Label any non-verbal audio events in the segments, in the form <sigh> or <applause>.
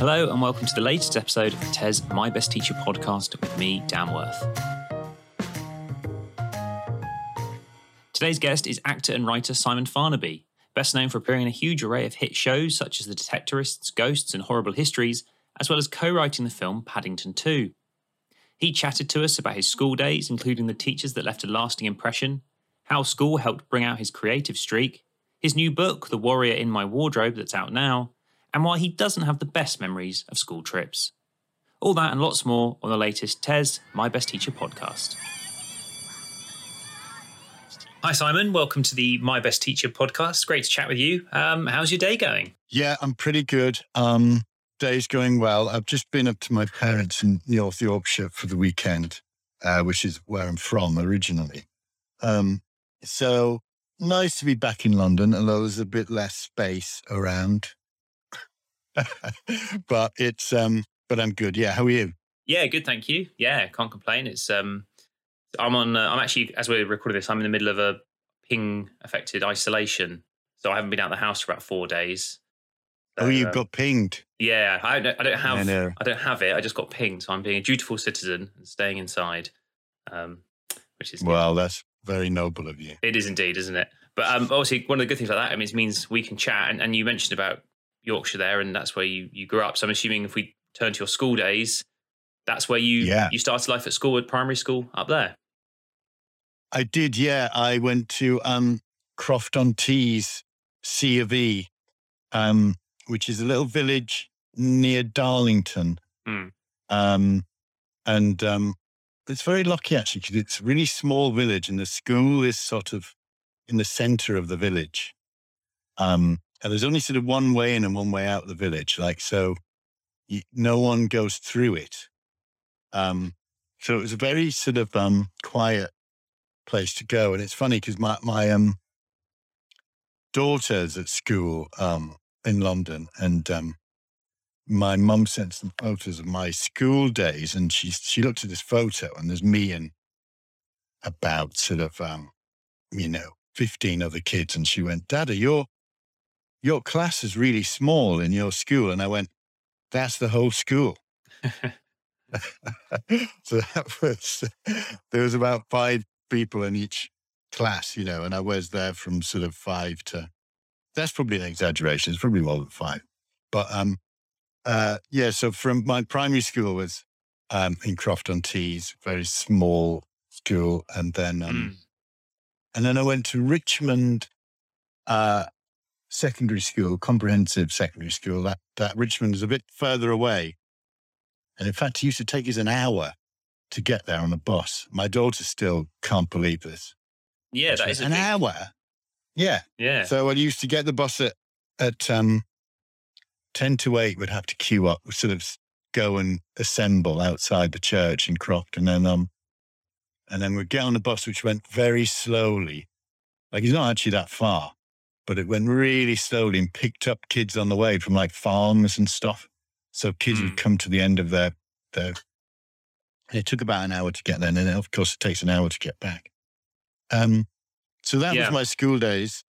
Hello, and welcome to the latest episode of the TES My Best Teacher podcast with me, Dan Worth. Today's guest is actor and writer Simon Farnaby, best known for appearing in a huge array of hit shows such as The Detectorists, Ghosts, and Horrible Histories, as well as co writing the film Paddington 2. He chatted to us about his school days, including the teachers that left a lasting impression, how school helped bring out his creative streak, his new book, The Warrior in My Wardrobe, that's out now, and why he doesn't have the best memories of school trips. All that and lots more on the latest TES My Best Teacher podcast. Hi, Simon. Welcome to the My Best Teacher podcast. Great to chat with you. Um, how's your day going? Yeah, I'm pretty good. Um, day's going well. I've just been up to my parents in North Yorkshire for the weekend, uh, which is where I'm from originally. Um, so nice to be back in London, although there's a bit less space around. <laughs> but it's um but I'm good. Yeah, how are you? Yeah, good, thank you. Yeah, can't complain. It's um I'm on uh, I'm actually as we're recording this, I'm in the middle of a ping affected isolation. So I haven't been out of the house for about 4 days. So, oh, you uh, got pinged. Yeah, I don't, I don't have I, I, don't have it. I just got pinged. So I'm being a dutiful citizen and staying inside. Um which is Well, good. that's very noble of you. It is indeed, isn't it? But um, obviously, one of the good things about that I mean, it means we can chat. And, and you mentioned about Yorkshire there, and that's where you you grew up. So I'm assuming if we turn to your school days, that's where you yeah. you started life at school at primary school up there. I did, yeah. I went to um, Croft on Tees, C of E, um, which is a little village near Darlington. Mm. Um, and um, it's very lucky actually because it's a really small village and the school is sort of in the center of the village. Um, and there's only sort of one way in and one way out of the village. Like, so you, no one goes through it. Um, so it was a very sort of um, quiet place to go. And it's funny because my, my um, daughter's at school um, in London and um, my mum sent some photos of my school days and she, she looked at this photo and there's me and about sort of, um, you know, 15 other kids. And she went, Dad, are your, your class is really small in your school. And I went, that's the whole school. <laughs> so that was, there was about five people in each class, you know, and I was there from sort of five to, that's probably an exaggeration. It's probably more than five. But, um, uh, yeah, so from my primary school was, um, in Croft on Tees, very small school. And then, um, mm. and then I went to Richmond, uh, secondary school, comprehensive secondary school, that, that Richmond is a bit further away. And in fact, it used to take us an hour to get there on a bus. My daughter still can't believe this. Yeah, that is an big... hour. Yeah. Yeah. So I used to get the bus at, at um, 10 to 8, would have to queue up, sort of go and assemble outside the church in Croft. And then, um, and then we'd get on the bus, which went very slowly. Like it's not actually that far but it went really slowly and picked up kids on the way from like farms and stuff. So kids mm. would hmm. come to the end of their, their, it took about an hour to get there. And then of course it takes an hour to get back. Um, so that yeah. was my school days.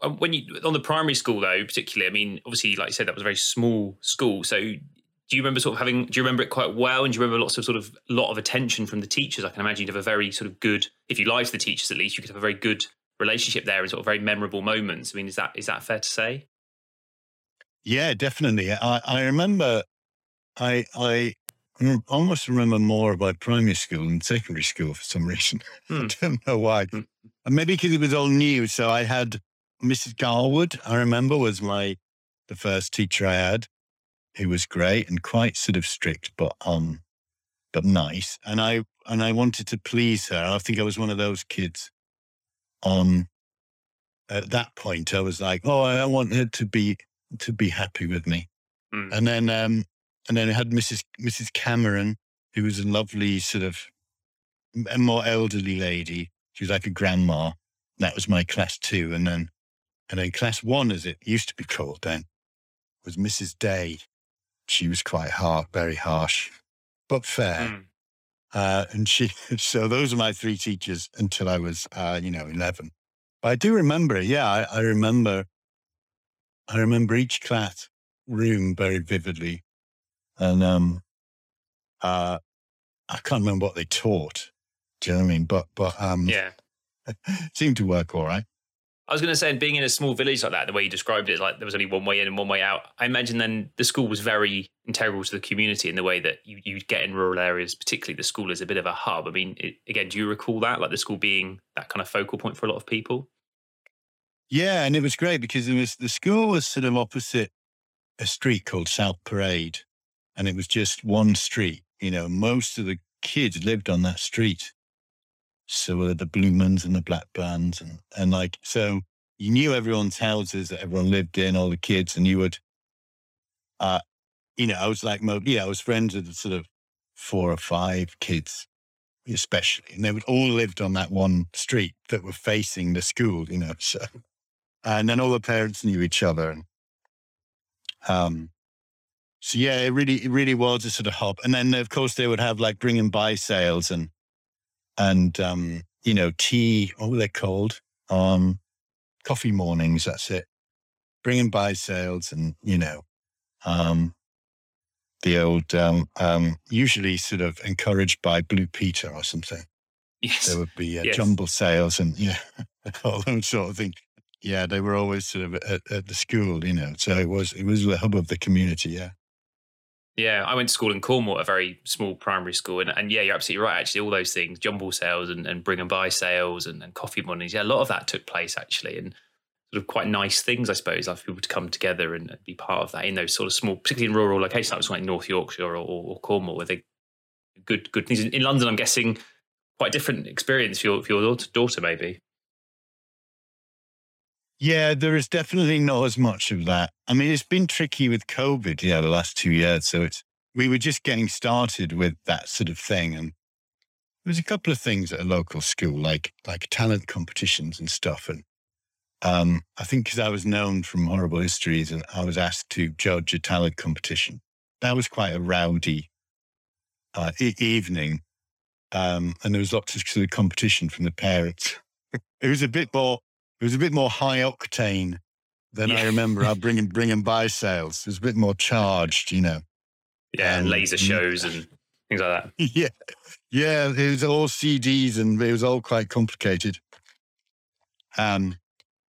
Uh, when you, on the primary school though, particularly, I mean, obviously, like you said, that was a very small school. So do you remember sort of having, do you remember it quite well? And do you remember lots of sort of, lot of attention from the teachers? I can imagine you'd have a very sort of good, if you liked the teachers at least, you could have a very good relationship there and sort of very memorable moments. I mean, is that is that fair to say? Yeah, definitely. I, I remember I I almost remember more about primary school and secondary school for some reason. <laughs> Hmm. I don't know why. Hmm. Maybe because it was all new. So I had Mrs. Garwood, I remember, was my the first teacher I had, who was great and quite sort of strict, but um but nice. And I and I wanted to please her. I think I was one of those kids on at that point I was like, oh, I want her to be to be happy with me. Mm. And then um and then I had Mrs. Mrs. Cameron, who was a lovely sort of a more elderly lady. She was like a grandma. That was my class two. And then and then class one, as it used to be called then, was Mrs. Day. She was quite hard, very harsh, but fair. Mm. Uh, and she, <laughs> so those are my three teachers until I was, uh, you know, 11. But I do remember, yeah, I, I remember, I remember each class room very vividly. And um, uh, I can't remember what they taught. Do you know what I mean? But, but um, yeah, <laughs> seemed to work all right. I was going to say, being in a small village like that, the way you described it, like there was only one way in and one way out. I imagine then the school was very integral to the community in the way that you you get in rural areas, particularly the school is a bit of a hub. I mean, it, again, do you recall that, like the school being that kind of focal point for a lot of people? Yeah, and it was great because it was the school was sort of opposite a street called South Parade, and it was just one street. You know, most of the kids lived on that street. So were the Bluemans and the Blackburns and, and like, so you knew everyone's houses that everyone lived in, all the kids, and you would, uh, you know, I was like, yeah, I was friends with sort of four or five kids, especially, and they would all lived on that one street that were facing the school, you know, <laughs> so, and then all the parents knew each other. And, um, so yeah, it really, it really was a sort of hub. And then of course they would have like bring and buy sales and, and um, you know, tea. What were they called? Um, coffee mornings. That's it. Bringing buy sales, and you know, um, the old, um, um, usually sort of encouraged by Blue Peter or something. Yes. There would be uh, yes. jumble sales and <laughs> yeah, all those sort of things. Yeah, they were always sort of at, at the school, you know. So it was it was the hub of the community. Yeah. Yeah, I went to school in Cornwall, a very small primary school. And, and yeah, you're absolutely right. Actually, all those things, jumble sales and, and bring and buy sales and, and coffee mornings, yeah, a lot of that took place actually. And sort of quite nice things, I suppose, for people to come together and, be part of that in those sort of small, particularly in rural locations, like, like North Yorkshire or, or, or Cornwall, where they good good things. In London, I'm guessing quite different experience for your, for your daughter, maybe. Yeah, there is definitely not as much of that. I mean, it's been tricky with COVID, yeah, the last two years. So it's we were just getting started with that sort of thing, and there was a couple of things at a local school, like like talent competitions and stuff. And um, I think because I was known from Horrible Histories, and I was asked to judge a talent competition. That was quite a rowdy uh, e- evening, um, and there was lots of sort of competition from the parents. <laughs> it was a bit more it was a bit more high octane than yeah. I remember our bringing bringing buy sales. It was a bit more charged, you know. Yeah, and laser shows and things like that. <laughs> Yeah, yeah. It was all CDs and it was all quite complicated. Um,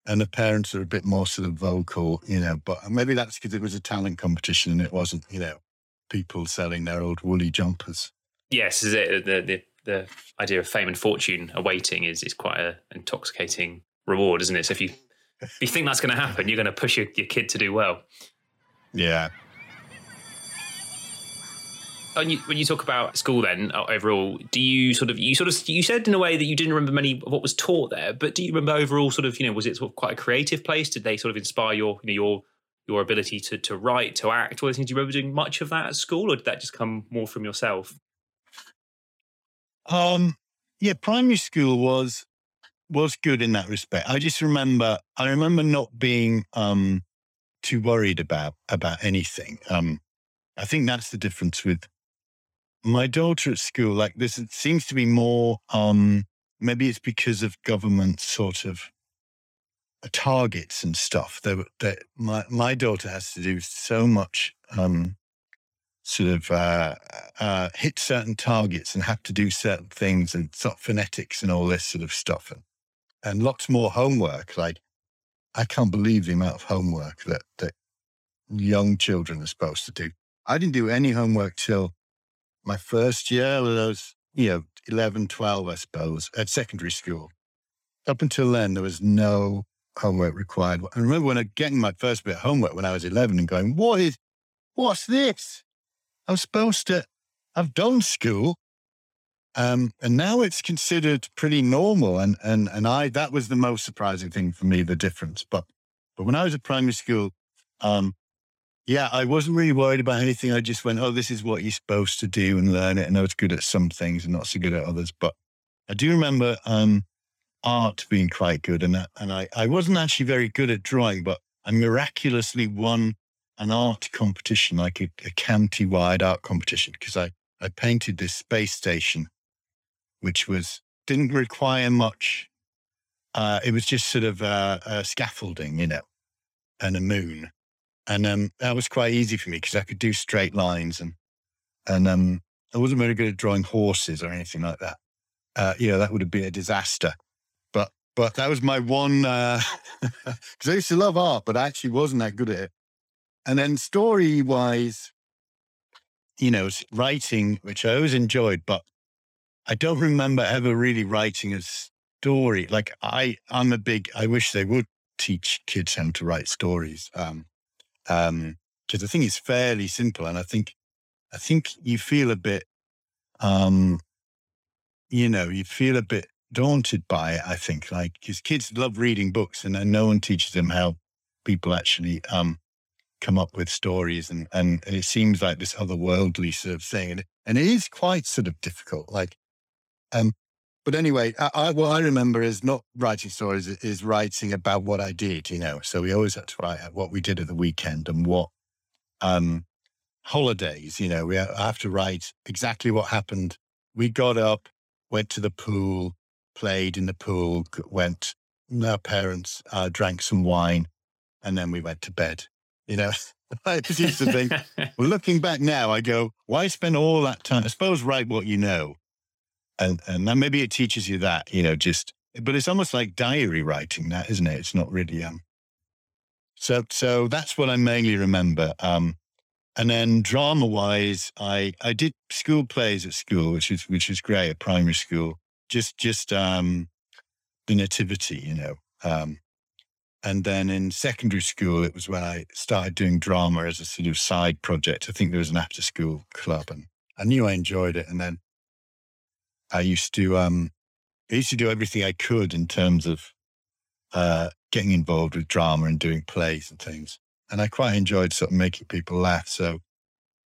and the parents are a bit more sort of vocal, you know. But maybe that's because it was a talent competition and it wasn't, you know, people selling their old woolly jumpers. Yes, is it the the the idea of fame and fortune awaiting is is quite an intoxicating reward, isn't it? So if you if you think that's going to happen, you're going to push your, your kid to do well. Yeah. And you, when you talk about school, then uh, overall, do you sort of you sort of you said in a way that you didn't remember many of what was taught there, but do you remember overall sort of you know was it sort of quite a creative place? Did they sort of inspire your you know your your ability to to write, to act, all those things? Do you remember doing much of that at school, or did that just come more from yourself? Um, yeah, primary school was was good in that respect. I just remember, I remember not being um, too worried about about anything. Um, I think that's the difference with my daughter at school. Like this, it seems to be more. Um, maybe it's because of government sort of uh, targets and stuff. That my my daughter has to do so much. Um, sort of uh, uh, hit certain targets and have to do certain things and sort of phonetics and all this sort of stuff. And and lots more homework. Like, I can't believe the amount of homework that, that young children are supposed to do. I didn't do any homework till my first year, when I was, you know, 11, 12, I suppose, at secondary school. Up until then, there was no homework required. I remember when I getting my first bit of homework when I was 11 and going, what is, what's this? I was supposed to, I've done school. Um, and now it's considered pretty normal. And, and, and I, that was the most surprising thing for me, the difference. But, but when I was at primary school, um, yeah, I wasn't really worried about anything. I just went, oh, this is what you're supposed to do and learn it. And I was good at some things and not so good at others. But I do remember um, art being quite good. And, and I, I wasn't actually very good at drawing, but I miraculously won an art competition, like a, a county-wide art competition, because I, I painted this space station which was didn't require much. Uh, it was just sort of uh, scaffolding, you know, and a moon. and um, that was quite easy for me because I could do straight lines and and um, I wasn't very good at drawing horses or anything like that. Uh, you know, that would have been a disaster. But but that was my one because uh, <laughs> I used to love art, but I actually wasn't that good at it. And then story wise, you know, writing, which I always enjoyed, but I don't remember ever really writing a story. Like I, I'm a big. I wish they would teach kids how to write stories. Um, um, because I think it's fairly simple, and I think, I think you feel a bit, um, you know, you feel a bit daunted by it. I think, like, because kids love reading books, and no one teaches them how people actually um come up with stories, and and it seems like this otherworldly sort of thing, and it is quite sort of difficult. Like, um, but anyway, I, I, what I remember is not writing stories, is writing about what I did, you know. So we always had to write what we did at the weekend and what um, holidays, you know, we have to write exactly what happened. We got up, went to the pool, played in the pool, went, our parents uh, drank some wine, and then we went to bed. You know, <laughs> I used to think, <laughs> well, looking back now, I go, why spend all that time? I suppose write what you know and and then maybe it teaches you that you know just but it's almost like diary writing that isn't it? It's not really um so so that's what i mainly remember um and then drama wise i i did school plays at school which is which is great at primary school just just um the nativity you know um and then in secondary school it was when i started doing drama as a sort of side project. I think there was an after school club and i knew i enjoyed it and then I used to um, I used to do everything I could in terms of uh, getting involved with drama and doing plays and things. And I quite enjoyed sort of making people laugh. So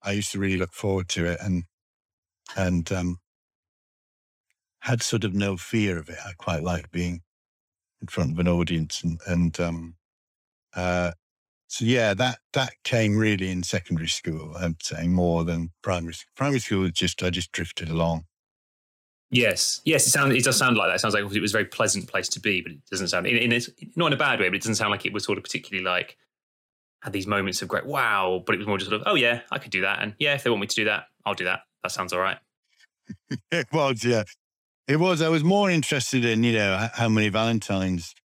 I used to really look forward to it and and um, had sort of no fear of it. I quite like being in front of an audience and and um, uh, so yeah, that that came really in secondary school. I'm saying more than primary. Primary school was just I just drifted along. Yes, yes, it sounds. It does sound like that. It sounds like it was a very pleasant place to be, but it doesn't sound. In, in it's not in a bad way, but it doesn't sound like it was sort of particularly like had these moments of great wow. But it was more just sort of oh yeah, I could do that, and yeah, if they want me to do that, I'll do that. That sounds all right. <laughs> it was, yeah, it was. I was more interested in you know how many Valentine's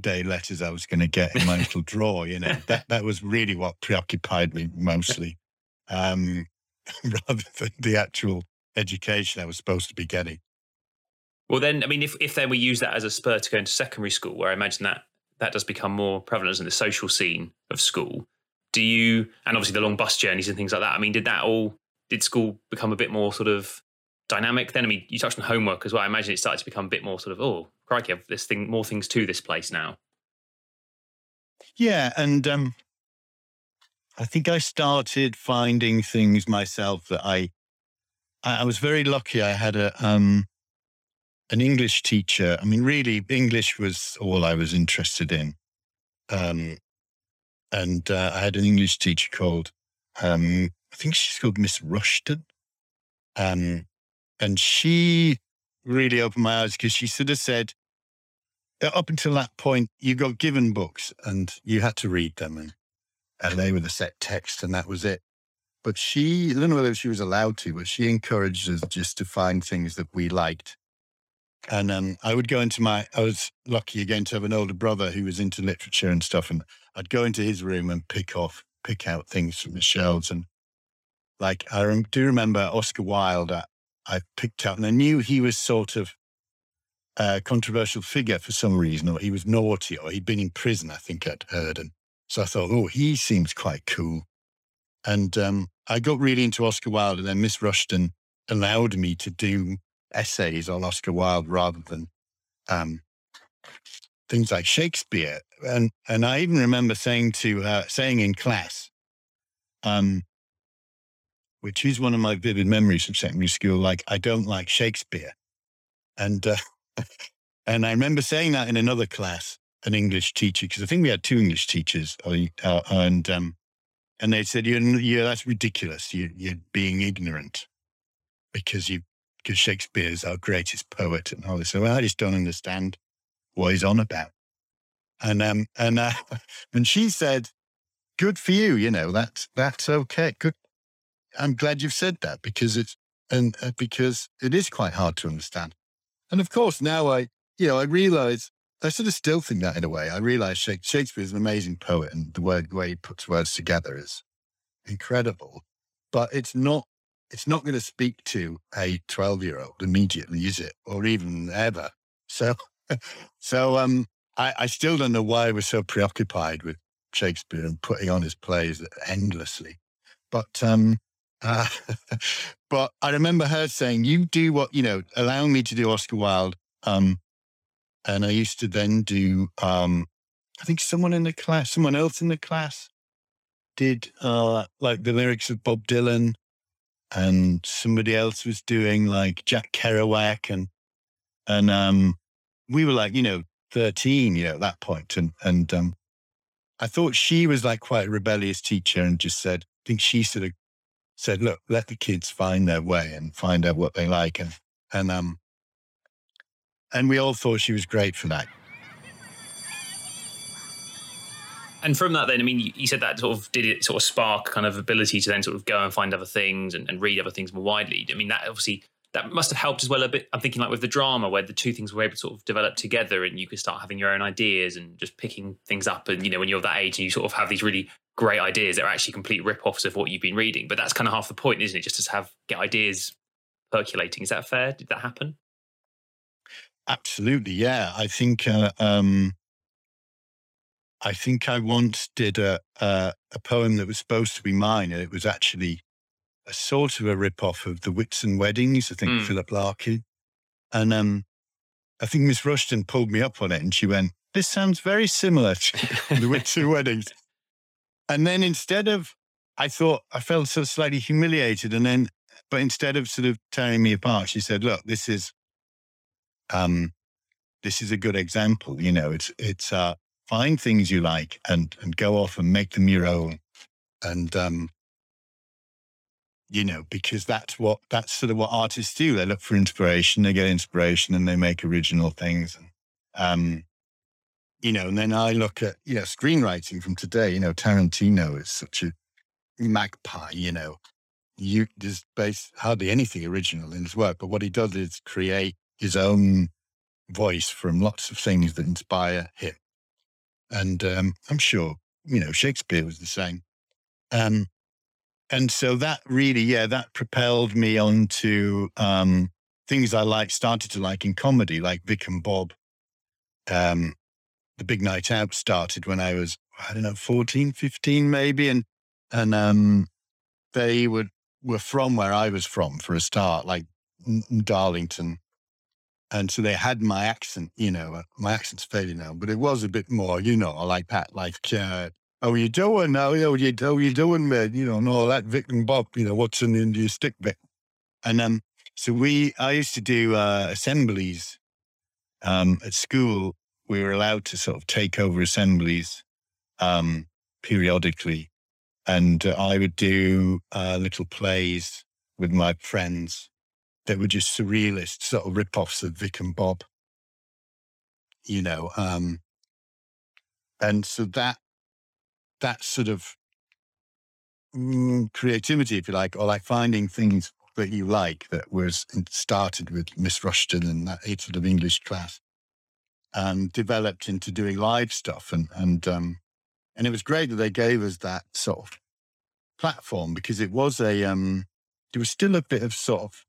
Day letters I was going to get in my little <laughs> drawer. You know that that was really what preoccupied me mostly, um, <laughs> rather than the actual education I was supposed to be getting. Well, then, I mean, if, if then we use that as a spur to go into secondary school, where I imagine that that does become more prevalent in the social scene of school, do you, and obviously the long bus journeys and things like that, I mean, did that all, did school become a bit more sort of dynamic then? I mean, you touched on homework as well. I imagine it started to become a bit more sort of, oh, crikey, I have this thing, more things to this place now. Yeah. And um, I think I started finding things myself that I, I was very lucky. I had a, um, an English teacher. I mean, really, English was all I was interested in. Um, and uh, I had an English teacher called, um, I think she's called Miss Rushton. Um, and she really opened my eyes because she sort of said, up until that point, you got given books and you had to read them, and, and they were the set text, and that was it. But she, I don't know whether she was allowed to, but she encouraged us just to find things that we liked and um, I would go into my, I was lucky again to have an older brother who was into literature and stuff. And I'd go into his room and pick off, pick out things from the shelves. And like, I do remember Oscar Wilde, I, I picked out, and I knew he was sort of a controversial figure for some reason, or he was naughty, or he'd been in prison, I think I'd heard. And so I thought, oh, he seems quite cool. And um, I got really into Oscar Wilde, and then Miss Rushton allowed me to do essays on Oscar Wilde rather than um, things like Shakespeare. And and I even remember saying to uh, saying in class, um, which is one of my vivid memories of secondary school, like I don't like Shakespeare, and uh, <laughs> and I remember saying that in another class, an English teacher, because I think we had two English teachers, uh, and um, and they said, "You're, yeah, that's ridiculous. You, you're being ignorant because you because Shakespeare's our greatest poet and all this. So well, I just don't understand what he's on about. And um and uh, <laughs> and she said, good for you. You know, that's, that's okay. Good. I'm glad you've said that because it's, and uh, because it is quite hard to understand. And of course, now I, you know, I realize I sort of still think that in a way. I realize Shakespeare is an amazing poet and the, word, the way he puts words together is incredible, but it's not, it's not going to speak to a 12 year old immediately, is it? Or even ever. So, <laughs> so, um, I, I still don't know why we're so preoccupied with Shakespeare and putting on his plays endlessly. But um, <laughs> uh, but I remember her saying, "You do what you know. Allow me to do Oscar Wilde." Um, and I used to then do. Um, I think someone in the class, someone else in the class, did uh, like the lyrics of Bob Dylan, and somebody else was doing like Jack Kerouac, and and um, we were like, you know, 13, you know, at that point. And, and, um, I thought she was like quite a rebellious teacher and just said, I think she sort of said, look, let the kids find their way and find out what they like. And, and, um, and we all thought she was great for that. And from that, then, I mean, you said that sort of did it sort of spark kind of ability to then sort of go and find other things and, and read other things more widely. I mean, that obviously that must have helped as well a bit. I'm thinking like with the drama where the two things were able to sort of develop together and you could start having your own ideas and just picking things up. And, you know, when you're that age and you sort of have these really great ideas that are actually complete rip-offs of what you've been reading. But that's kind of half the point, isn't it? Just to have get ideas percolating. Is that fair? Did that happen? Absolutely. Yeah. I think, uh, um, I think I once did a, a, a poem that was supposed to be mine and it was actually a sort of a rip-off of the Whitsun Weddings, I think mm. Philip Larkin. And um, I think Miss Rushton pulled me up on it and she went, this sounds very similar to <laughs> the Whitsun Weddings. And then instead of, I thought, I felt sort of slightly humiliated. And then, but instead of sort of tearing me apart, she said, look, this is, um, this is a good example. You know, it's, it's, uh, find things you like and, and go off and make them your own. And, um, you know, because that's what that's sort of what artists do. They look for inspiration, they get inspiration, and they make original things. And um, you know, and then I look at you know screenwriting from today. You know, Tarantino is such a magpie. You know, you there's base hardly anything original in his work, but what he does is create his own voice from lots of things that inspire him. And um, I'm sure you know Shakespeare was the same. Um, and so that really, yeah, that propelled me onto um, things I like, started to like in comedy, like Vic and Bob. Um, the Big Night Out started when I was, I don't know, 14, 15 maybe. And, and um, they would, were from where I was from for a start, like Darlington. And so they had my accent, you know, uh, my accent's fading now, but it was a bit more, you know, like that, like uh, how you doing now? Know, you, how you doing, man? You know, and all that Vic and Bob, you know, what's in the stick bit. And um, so we, I used to do uh, assemblies um, at school. We were allowed to sort of take over assemblies um, periodically. And uh, I would do uh, little plays with my friends that were just surrealist sort of rip-offs of Vic and Bob, you know. Um, and so that that sort of mm, creativity, if you like, or like finding things that you like that was started with Miss Rushton and that sort of English class and developed into doing live stuff. And, and, um, and it was great that they gave us that sort of platform because it was a, um, there was still a bit of sort of,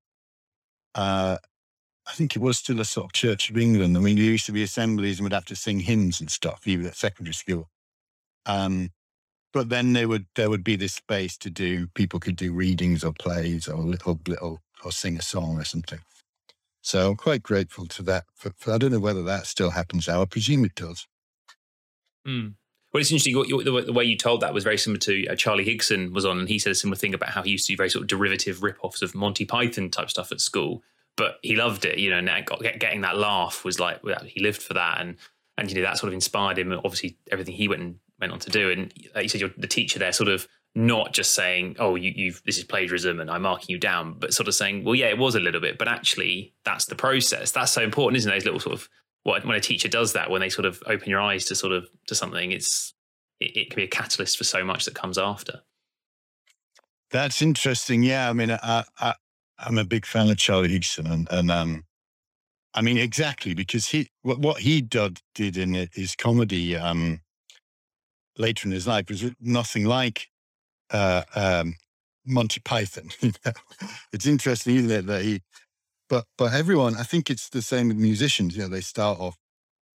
uh, I think it was still a sort of Church of England. I mean, there used to be assemblies and we'd have to sing hymns and stuff, even at secondary school. Um, but then there would there would be this space to do people could do readings or plays or little little or sing a song or something. So I'm quite grateful to that. For, for, I don't know whether that still happens now. I presume it does. Mm. Well, it's interesting. The, way you told that was very similar to uh, Charlie Higson was on, and he said a similar thing about how he used to do very sort of derivative rip-offs of Monty Python type stuff at school. But he loved it, you know, and got, getting that laugh was like he lived for that, and and you know that sort of inspired him. Obviously, everything he went and went on to do. And like you said, you're the teacher there, sort of not just saying, "Oh, you, have this is plagiarism," and I'm marking you down, but sort of saying, "Well, yeah, it was a little bit, but actually, that's the process. That's so important, isn't it? Those little sort of what when a teacher does that, when they sort of open your eyes to sort of to something, it's it, it can be a catalyst for so much that comes after. That's interesting. Yeah, I mean, I, I I'm a big fan of Charlie Higson, and, and um, I mean exactly because he what, what he did did in his comedy um later in his life was nothing like uh, um, Monty Python. <laughs> it's interesting, isn't it, that he, but but everyone, I think it's the same with musicians. You know, they start off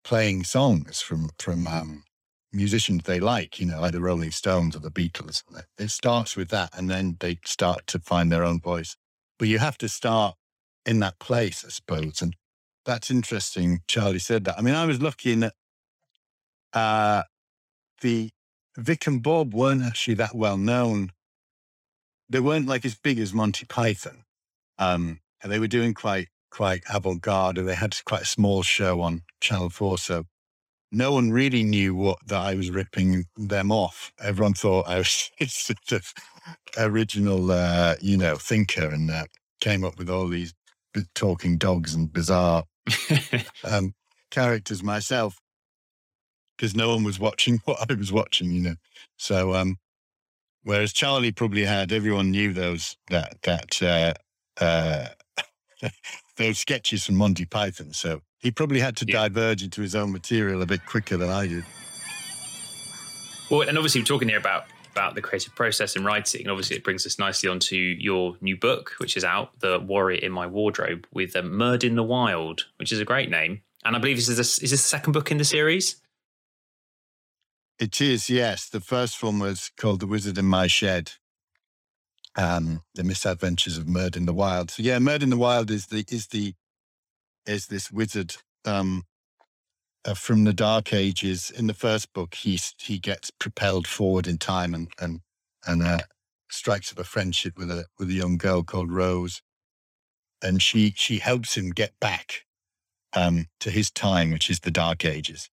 playing songs from from um, musicians they like. You know, like the Rolling Stones or the Beatles. It starts with that, and then they start to find their own voice. But you have to start in that place, I suppose. And that's interesting. Charlie said that. I mean, I was looking at uh, the Vic and Bob weren't actually that well known. They weren't like as big as Monty Python. Um, and they were doing quite quite avant garde. They had quite a small show on Channel Four, so no one really knew what that I was ripping them off. Everyone thought I was <laughs> sort of original, uh, you know, thinker, and uh, came up with all these talking dogs and bizarre <laughs> um, characters myself because no one was watching <laughs> what I was watching, you know. So, um, whereas Charlie probably had everyone knew those that that uh, uh, <laughs> those sketches from Monty Python, so he probably had to yeah. diverge into his own material a bit quicker than I did. Well, and obviously, we're talking here about about the creative process in writing. And obviously, it brings us nicely onto your new book, which is out, "The Warrior in My Wardrobe," with um, "Myrddin the Wild," which is a great name. And I believe this is a, is this the second book in the series. It is, yes. The first one was called The Wizard in My Shed. Um, the misadventures of Myrddin the Wild. So yeah, Myrddin the Wild is the is the is this wizard um, uh, from the Dark Ages. In the first book, he he gets propelled forward in time and and and uh, strikes up a friendship with a with a young girl called Rose, and she she helps him get back um, to his time, which is the Dark Ages.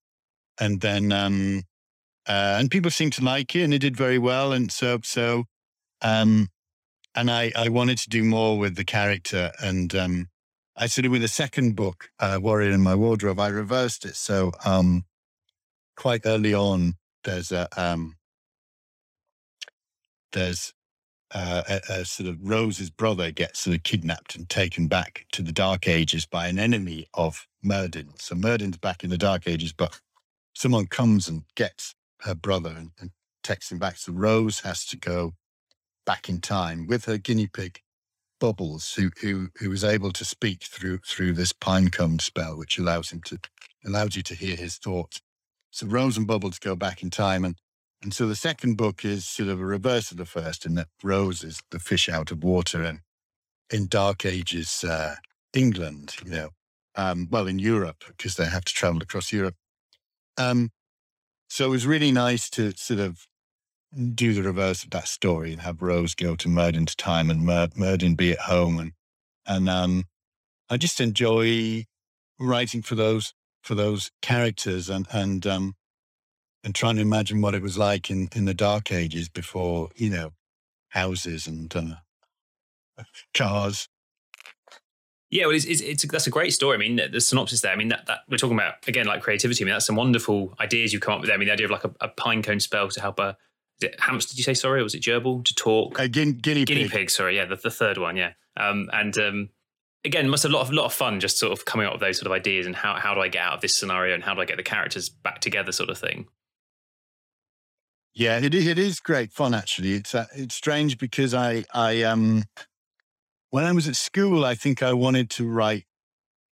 And then um, uh, and people seemed to like it, and it did very well. And so, so, um, and I, I wanted to do more with the character, and um, I sort of with the second book, uh, Warrior in My Wardrobe, I reversed it. So, um, quite early on, there's a um, there's uh, a, a, sort of Rose's brother gets sort of kidnapped and taken back to the Dark Ages by an enemy of Myrddin. So Myrddin's back in the Dark Ages, but someone comes and gets her brother and, and texts him back. So Rose has to go back in time with her guinea pig Bubbles, who who who is able to speak through through this pinecone spell, which allows him to allows you to hear his thoughts. So Rose and Bubbles go back in time, and and so the second book is sort of a reverse of the first, in that Rose is the fish out of water, and in Dark Ages uh, England, you know, um, well in Europe because they have to travel across Europe. Um, so it was really nice to sort of do the reverse of that story and have Rose go to Myrddin's time and Mur- Myrddin be at home. And, and um, I just enjoy writing for those, for those characters and, and, um, and trying to imagine what it was like in, in the dark ages before, you know, houses and uh, <laughs> cars yeah, well, it's, it's, it's, that's a great story. I mean, the synopsis there. I mean, that, that we're talking about again, like creativity. I mean, that's some wonderful ideas you've come up with. There. I mean, the idea of like a, a pine cone spell to help a hamster. Did you say sorry? Or was it gerbil to talk? A guinea, guinea pig. Pig. Sorry, yeah, the, the third one. Yeah, um, and um, again, must have a lot of lot of fun just sort of coming up with those sort of ideas and how how do I get out of this scenario and how do I get the characters back together, sort of thing. Yeah, it is. It is great fun actually. It's uh, it's strange because I I um when I was at school, I think I wanted to write.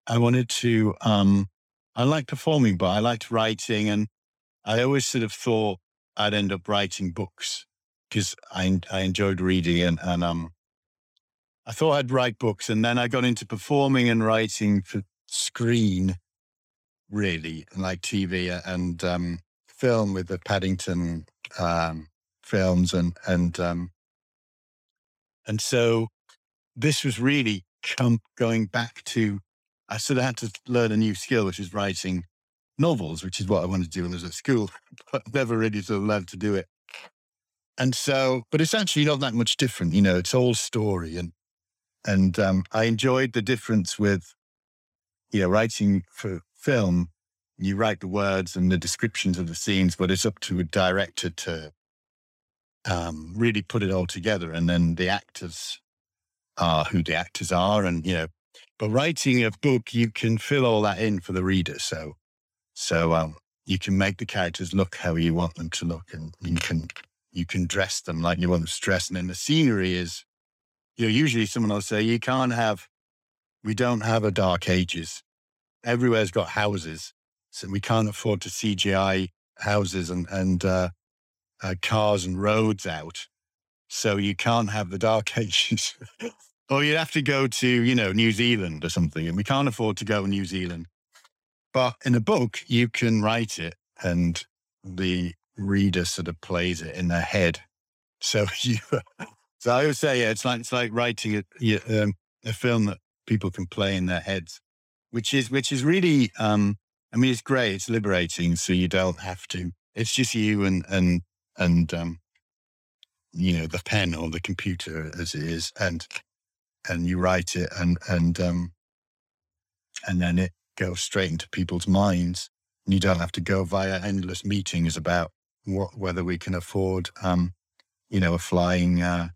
I wanted to. Um, I like performing, but I liked writing, and I always sort of thought I'd end up writing books because I I enjoyed reading, and and um, I thought I'd write books, and then I got into performing and writing for screen, really, like TV and um, film with the Paddington um, films, and and um, and so this was really come, going back to, I sort of had to learn a new skill, which is writing novels, which is what I wanted to do when I was at school, <laughs> but never really of learned to do it. And so, but it's actually not that much different. You know, it's all story. And, and um, I enjoyed the difference with, you know, writing for film you write the words and the descriptions of the scenes, but it's up to a director to um, really put it all together. And then the actors are who the actors are. And, you know, but writing a book, you can fill all that in for the reader. So, so, um, you can make the characters look how you want them to look and you can, you can dress them like you want them to dress. And then the scenery is, you know, usually someone will say, you can't have, we don't have a dark ages. Everywhere's got houses. So we can't afford to CGI houses and, and, uh, uh, cars and roads out. So you can't have the dark <laughs> ages. or you'd have to go to, you know, New Zealand or something. And we can't afford to go to New Zealand. But in a book, you can write it and the reader sort of plays it in their head. So <laughs> you, so I would say, yeah, it's like, it's like writing a, um, a film that people can play in their heads, which is, which is really, um, I mean, it's great. It's liberating. So you don't have to, it's just you and, and and um, you know the pen or the computer as it is, and and you write it, and and um, and then it goes straight into people's minds. And you don't have to go via endless meetings about what, whether we can afford, um, you know, a flying, uh,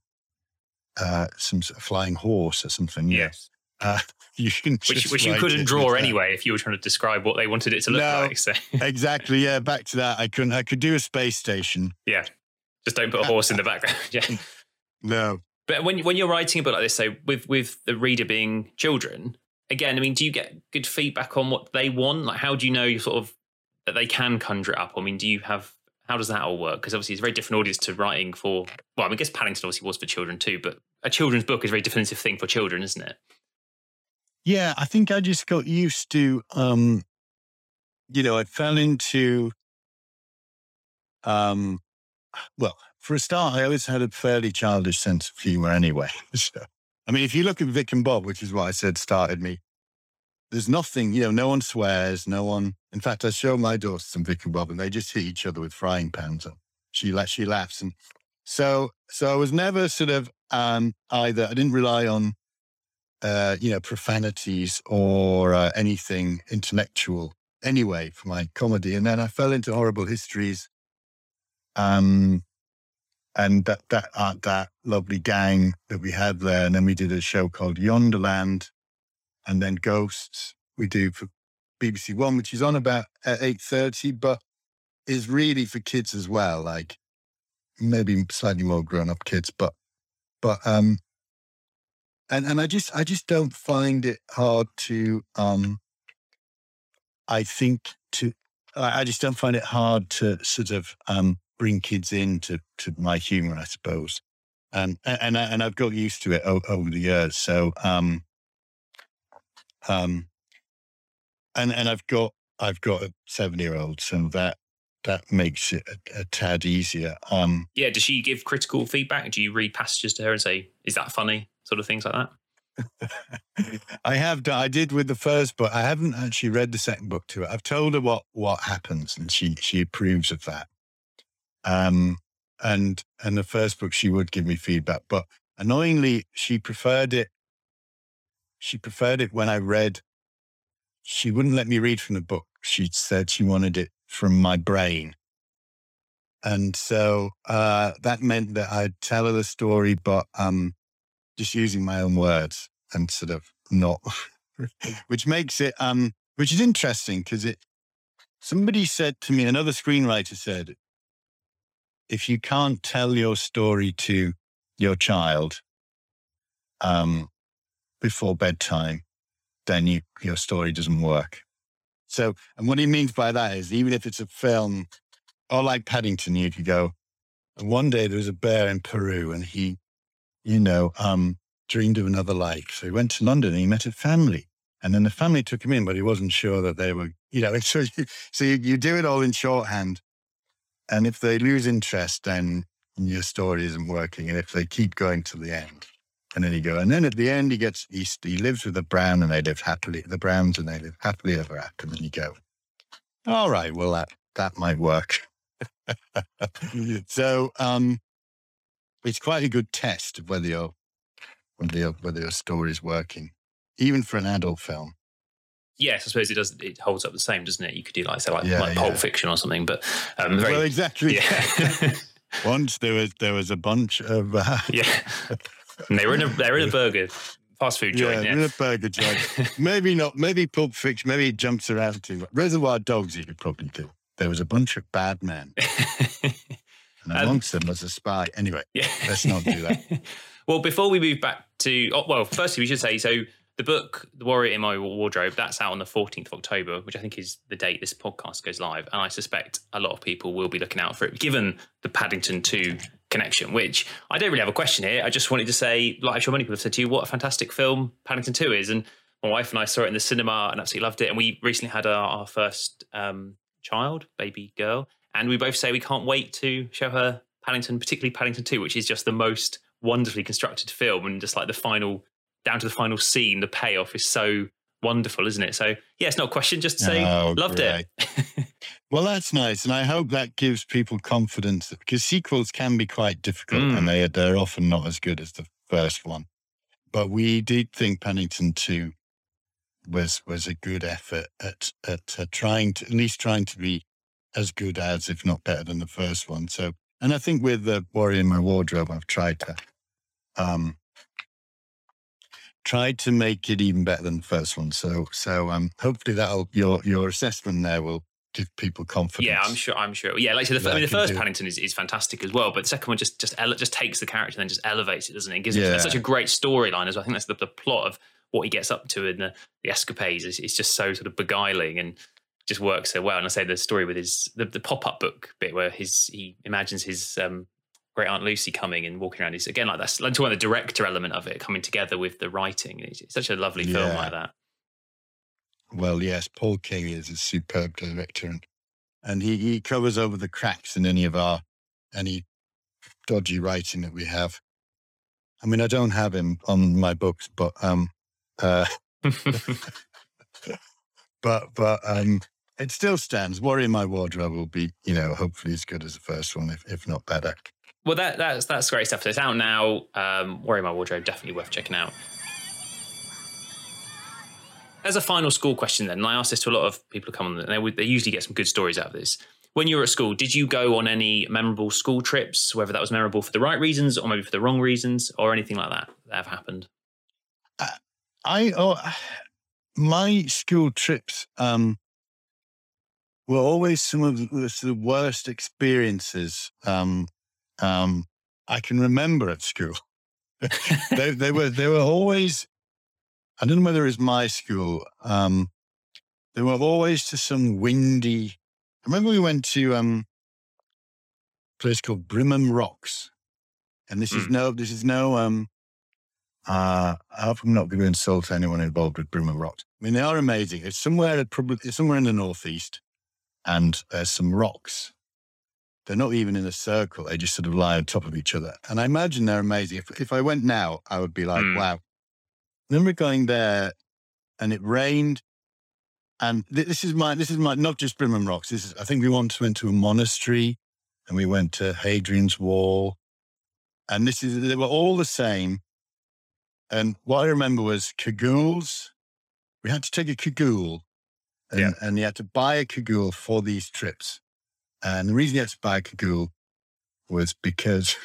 uh, some flying horse or something. Yes. <laughs> Uh, you can which, which you couldn't draw anyway if you were trying to describe what they wanted it to look no, like. So. exactly, yeah. Back to that, I couldn't. I could do a space station. Yeah, just don't put a horse in the background. <laughs> Yeah, <laughs> no. But when when you're writing a book like this, so with with the reader being children, again, I mean, do you get good feedback on what they want? Like, how do you know you sort of that they can conjure it up? I mean, do you have how does that all work? Because obviously, it's a very different audience to writing for. Well, I, mean, I guess Paddington obviously was for children too, but a children's book is a very definitive thing for children, isn't it? Yeah, I think I just got used to, um, you know, I fell into, um, well, for a start, I always had a fairly childish sense of humor anyway. <laughs> so, I mean, if you look at Vic and Bob, which is what I said started me, there's nothing, you know, no one swears, no one. In fact, I show my daughter some Vic and Bob and they just hit each other with frying pans. And she, she laughs. And so, so I was never sort of, um, either, I didn't rely on uh, you know, profanities or uh, anything intellectual anyway for my comedy. And then I fell into horrible histories. Um, and that, that, uh, that lovely gang that we had there. And then we did a show called Yonderland and then Ghosts we do for BBC One, which is on about at 8.30, but is really for kids as well. Like maybe slightly more grown up kids, but, but, um, and and I just I just don't find it hard to um I think to I just don't find it hard to sort of um bring kids into to my humor I suppose and and and I've got used to it over the years so um um and and I've got I've got a seven year old so that that makes it a, a, tad easier um yeah does she give critical feedback do you read passages to her and say is that funny sort of things like that? <laughs> I have done. I did with the first book. I haven't actually read the second book to her. I've told her what what happens, and she she approves of that. Um, and and the first book she would give me feedback, but annoyingly she preferred it. She preferred it when I read. She wouldn't let me read from the book. She said she wanted it from my brain. And so uh, that meant that I'd tell her the story, but um, just using my own words and sort of not, <laughs> which makes it, um, which is interesting because it, somebody said to me, another screenwriter said, if you can't tell your story to your child, um, before bedtime, then you, your story doesn't work. So, and what he means by that is even if it's a film, or like Paddington, you could go, one day there was a bear in Peru and he you know, um, dreamed of another life. So he went to London and he met a family. And then the family took him in, but he wasn't sure that they were, you know, <laughs> so you, so you, you do it all in shorthand. And if they lose interest, then your story isn't working. And if they keep going to the end, and then you go, and then at the end, he gets, he, he lives with the Brown and they live happily, the Browns and they live happily ever after. And then you go, all right, well, that, that might work. <laughs> so, um, it's quite a good test of whether your whether your, whether your story is working, even for an adult film. Yes, I suppose it does. It holds up the same, doesn't it? You could do like say like, yeah, like yeah. Pulp Fiction or something, but um, very, well, exactly. Yeah. <laughs> Once there was there was a bunch of uh, yeah, and they were in a they were in a burger fast food joint. Yeah, yeah. in a burger joint. maybe not. Maybe Pulp Fiction. Maybe it jumps around too. Reservoir Dogs, you could probably do. There was a bunch of bad men, <laughs> and amongst um, them was a spy. Anyway, yeah. let's not do that. <laughs> well, before we move back to oh, well, firstly we should say so the book, The Warrior in My Wardrobe, that's out on the 14th of October, which I think is the date this podcast goes live. And I suspect a lot of people will be looking out for it, given the Paddington 2 connection, which I don't really have a question here. I just wanted to say, like I'm sure many people have said to you, what a fantastic film Paddington 2 is. And my wife and I saw it in the cinema and absolutely loved it. And we recently had our, our first um, child, baby girl. And we both say we can't wait to show her Paddington, particularly Paddington 2, which is just the most wonderfully constructed film and just like the final down to the final scene, the payoff is so wonderful, isn't it? So yeah, it's not a question, just to say oh, loved great. it. <laughs> well, that's nice, and I hope that gives people confidence because sequels can be quite difficult, mm. and they they're often not as good as the first one. But we did think Paddington Two was was a good effort at at uh, trying to at least trying to be as good as, if not better than the first one. So, and I think with the Warrior in My Wardrobe, I've tried to um, tried to make it even better than the first one. So, so um, hopefully that'll your your assessment there will give people confidence. Yeah, I'm sure. I'm sure. Yeah, like so the, I mean, the first Paddington is, is fantastic as well, but the second one just just ele- just takes the character and then just elevates it, doesn't it? it gives yeah. it such a great storyline as well. I think that's the, the plot of what he gets up to in the, the escapades. Is, it's just so sort of beguiling and just works so well. And I say the story with his the, the pop up book bit where his he imagines his um, great Aunt Lucy coming and walking around is again like that's like one of the director element of it coming together with the writing. It's, it's such a lovely yeah. film like that. Well, yes, Paul King is a superb director, and, and he, he covers over the cracks in any of our any dodgy writing that we have. I mean, I don't have him on my books, but um, uh, <laughs> <laughs> but but um, it still stands. Warrior in My Wardrobe will be, you know, hopefully as good as the first one, if if not better. Well, that, that's that's great stuff. So it's out now. Um, Warrior My Wardrobe definitely worth checking out. As a final school question, then, and I ask this to a lot of people who come on, and they, they usually get some good stories out of this. When you were at school, did you go on any memorable school trips, whether that was memorable for the right reasons or maybe for the wrong reasons, or anything like that that have happened? Uh, I oh, my school trips um, were always some of the, the worst experiences um, um, I can remember at school. <laughs> they, they were they were always. I don't know whether it's my school. Um, they were always to some windy. I remember we went to um, a place called Brimham Rocks, and this mm. is hmm. no this is no. Um, uh, I hope I'm not going to insult anyone involved with Brimham Rocks. I mean, they are amazing. It's somewhere at probably it's somewhere in the northeast, and there's some rocks they're not even in a circle. They just sort of lie on top of each other. And I imagine they're amazing. If, if I went now, I would be like, mm. wow. Then we're going there and it rained. And th- this is my, this is my, not just Brimham Rocks. This is, I think we once went to a monastery and we went to Hadrian's Wall. And this is, they were all the same. And what I remember was cagoules. We had to take a cagoule and, yeah. and you had to buy a cagoule for these trips. And the reason you had to buy a cagoule was because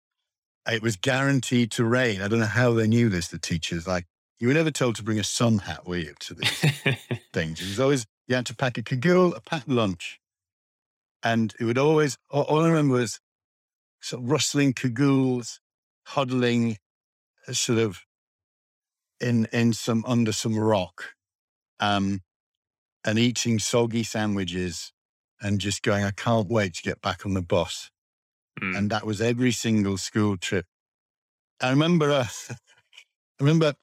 <laughs> it was guaranteed to rain. I don't know how they knew this, the teachers. Like, you were never told to bring a sun hat, were you, to these <laughs> things? It was always, you had to pack a cagoule, a packed lunch. And it would always, all, all I remember was sort of rustling cagoules, huddling uh, sort of in, in some, under some rock, um, and eating soggy sandwiches and just going, I can't wait to get back on the bus. Mm. And that was every single school trip. I remember, uh, <laughs> I remember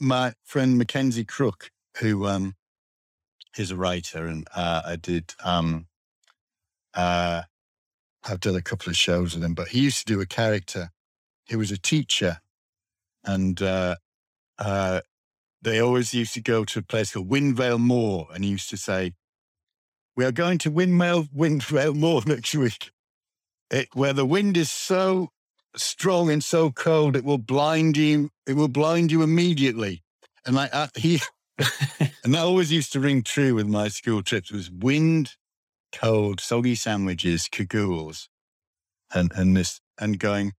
my friend Mackenzie Crook, who um, is a writer, and uh, I did, um, uh, I've done a couple of shows with him, but he used to do a character. He was a teacher, and uh, uh, they always used to go to a place called Windvale Moor, and he used to say, we are going to Windmill Windvale Moor <laughs> next week, it, where the wind is so strong and so cold it will blind you. It will blind you immediately. And like uh, he <laughs> and that always used to ring true with my school trips. Was wind, cold, soggy sandwiches, cagoules, and and this and going.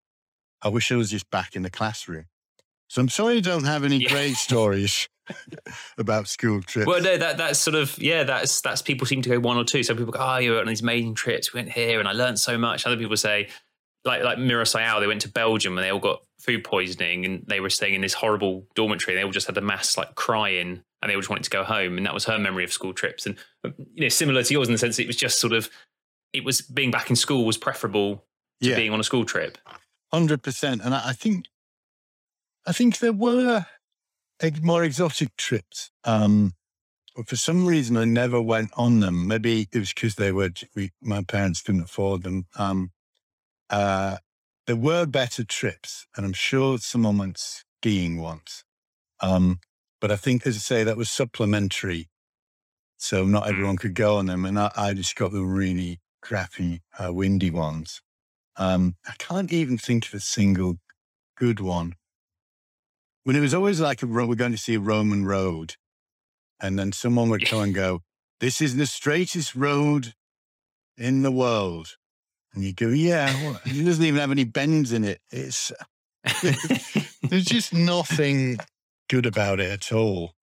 I wish I was just back in the classroom. So I'm sorry I don't have any yeah. great stories <laughs> about school trips. Well, no, that that's sort of yeah, that's that's people seem to go one or two. Some people go, oh, you were on these amazing trips. We went here and I learned so much. Other people say, like like Meera Syal, they went to Belgium and they all got food poisoning and they were staying in this horrible dormitory. And They all just had the mass like crying and they all just wanted to go home. And that was her memory of school trips. And you know, similar to yours in the sense it was just sort of it was being back in school was preferable to yeah. being on a school trip. Hundred percent. And I think I think there were more exotic trips. Um, but for some reason, I never went on them. Maybe it was because they were we, my parents couldn't afford them. Um, uh, there were better trips, and I'm sure someone went skiing once. Um, but I think, as I say, that was supplementary. So not hmm. everyone could go on them. And I, I just got the really crappy, uh, windy ones. Um, I can't even think of a single good one. When it was always like a, we're going to see a Roman road, and then someone would come and <laughs> go, "This is the straightest road in the world," and you go, "Yeah, it doesn't even have any bends in it. It's <laughs> there's just <laughs> nothing good about it at all."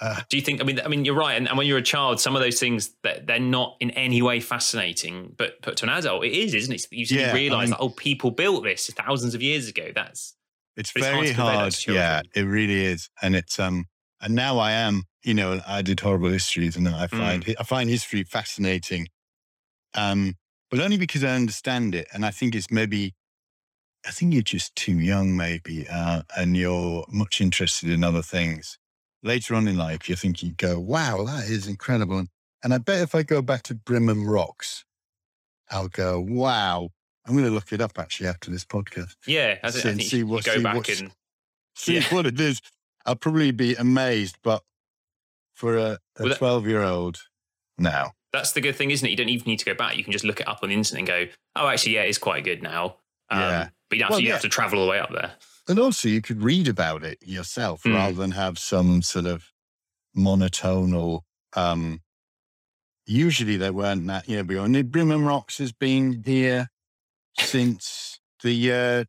Uh, Do you think? I mean, I mean, you're right. And, and, when you're a child, some of those things that they're not in any way fascinating, but put to an adult, it is, isn't it? You yeah, realize I mean, that oh, people built this thousands of years ago. That's it's very hard. hard yeah, it really is. And it's um, and now I am. You know, I did horrible histories, and I find mm. I find history fascinating. Um, but only because I understand it, and I think it's maybe I think you're just too young, maybe, uh, and you're much interested in other things later on in life, you think you go, wow, that is incredible. And I bet if I go back to Brimham Rocks, I'll go, wow. I'm going to look it up actually after this podcast. Yeah, as see, see what, go see back and see yeah. what it is. I'll probably be amazed, but for a 12 year old now. That's the good thing, isn't it? You don't even need to go back. You can just look it up on the internet and go, oh, actually, yeah, it's quite good now. Um, yeah. But you, have, well, to, you yeah. have to travel all the way up there. And also, you could read about it yourself mm. rather than have some sort of monotonal. Um, usually, they weren't that. You know, Brimham Rocks has been here since the year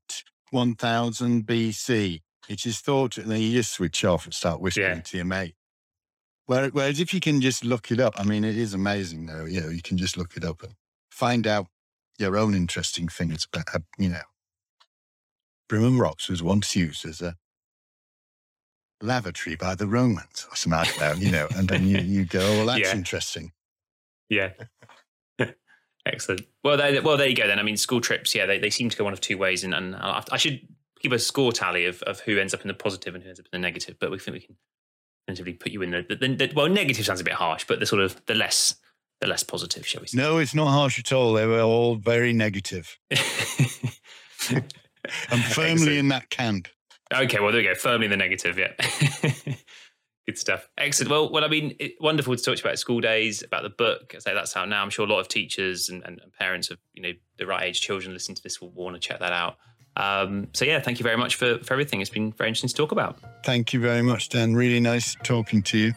1000 BC. It is thought, and then you just switch off and start whispering yeah. to your mate. Whereas if you can just look it up, I mean, it is amazing though. You know, you can just look it up and find out your own interesting things about, uh, you know, Brimham Rocks was once used as a lavatory by the Romans or something like that, you know, and then you, <laughs> you go, well, that's yeah. interesting. Yeah. Excellent. Well, they, well, there you go then. I mean, school trips, yeah, they, they seem to go one of two ways. And, and I should keep a score tally of, of who ends up in the positive and who ends up in the negative, but we think we can definitively put you in the, the, the, well, negative sounds a bit harsh, but the sort of the less the less positive, shall we say? No, it's not harsh at all. They were all very negative. <laughs> I'm firmly Excellent. in that camp. Okay, well there we go. Firmly in the negative. Yeah. <laughs> Good stuff. Excellent. Well, well, I mean, it, wonderful to talk to you about school days, about the book. I say that's out now. I'm sure a lot of teachers and, and parents of you know the right age children listening to this will want to check that out. Um, so yeah, thank you very much for, for everything. It's been very interesting to talk about. Thank you very much, Dan. Really nice talking to you.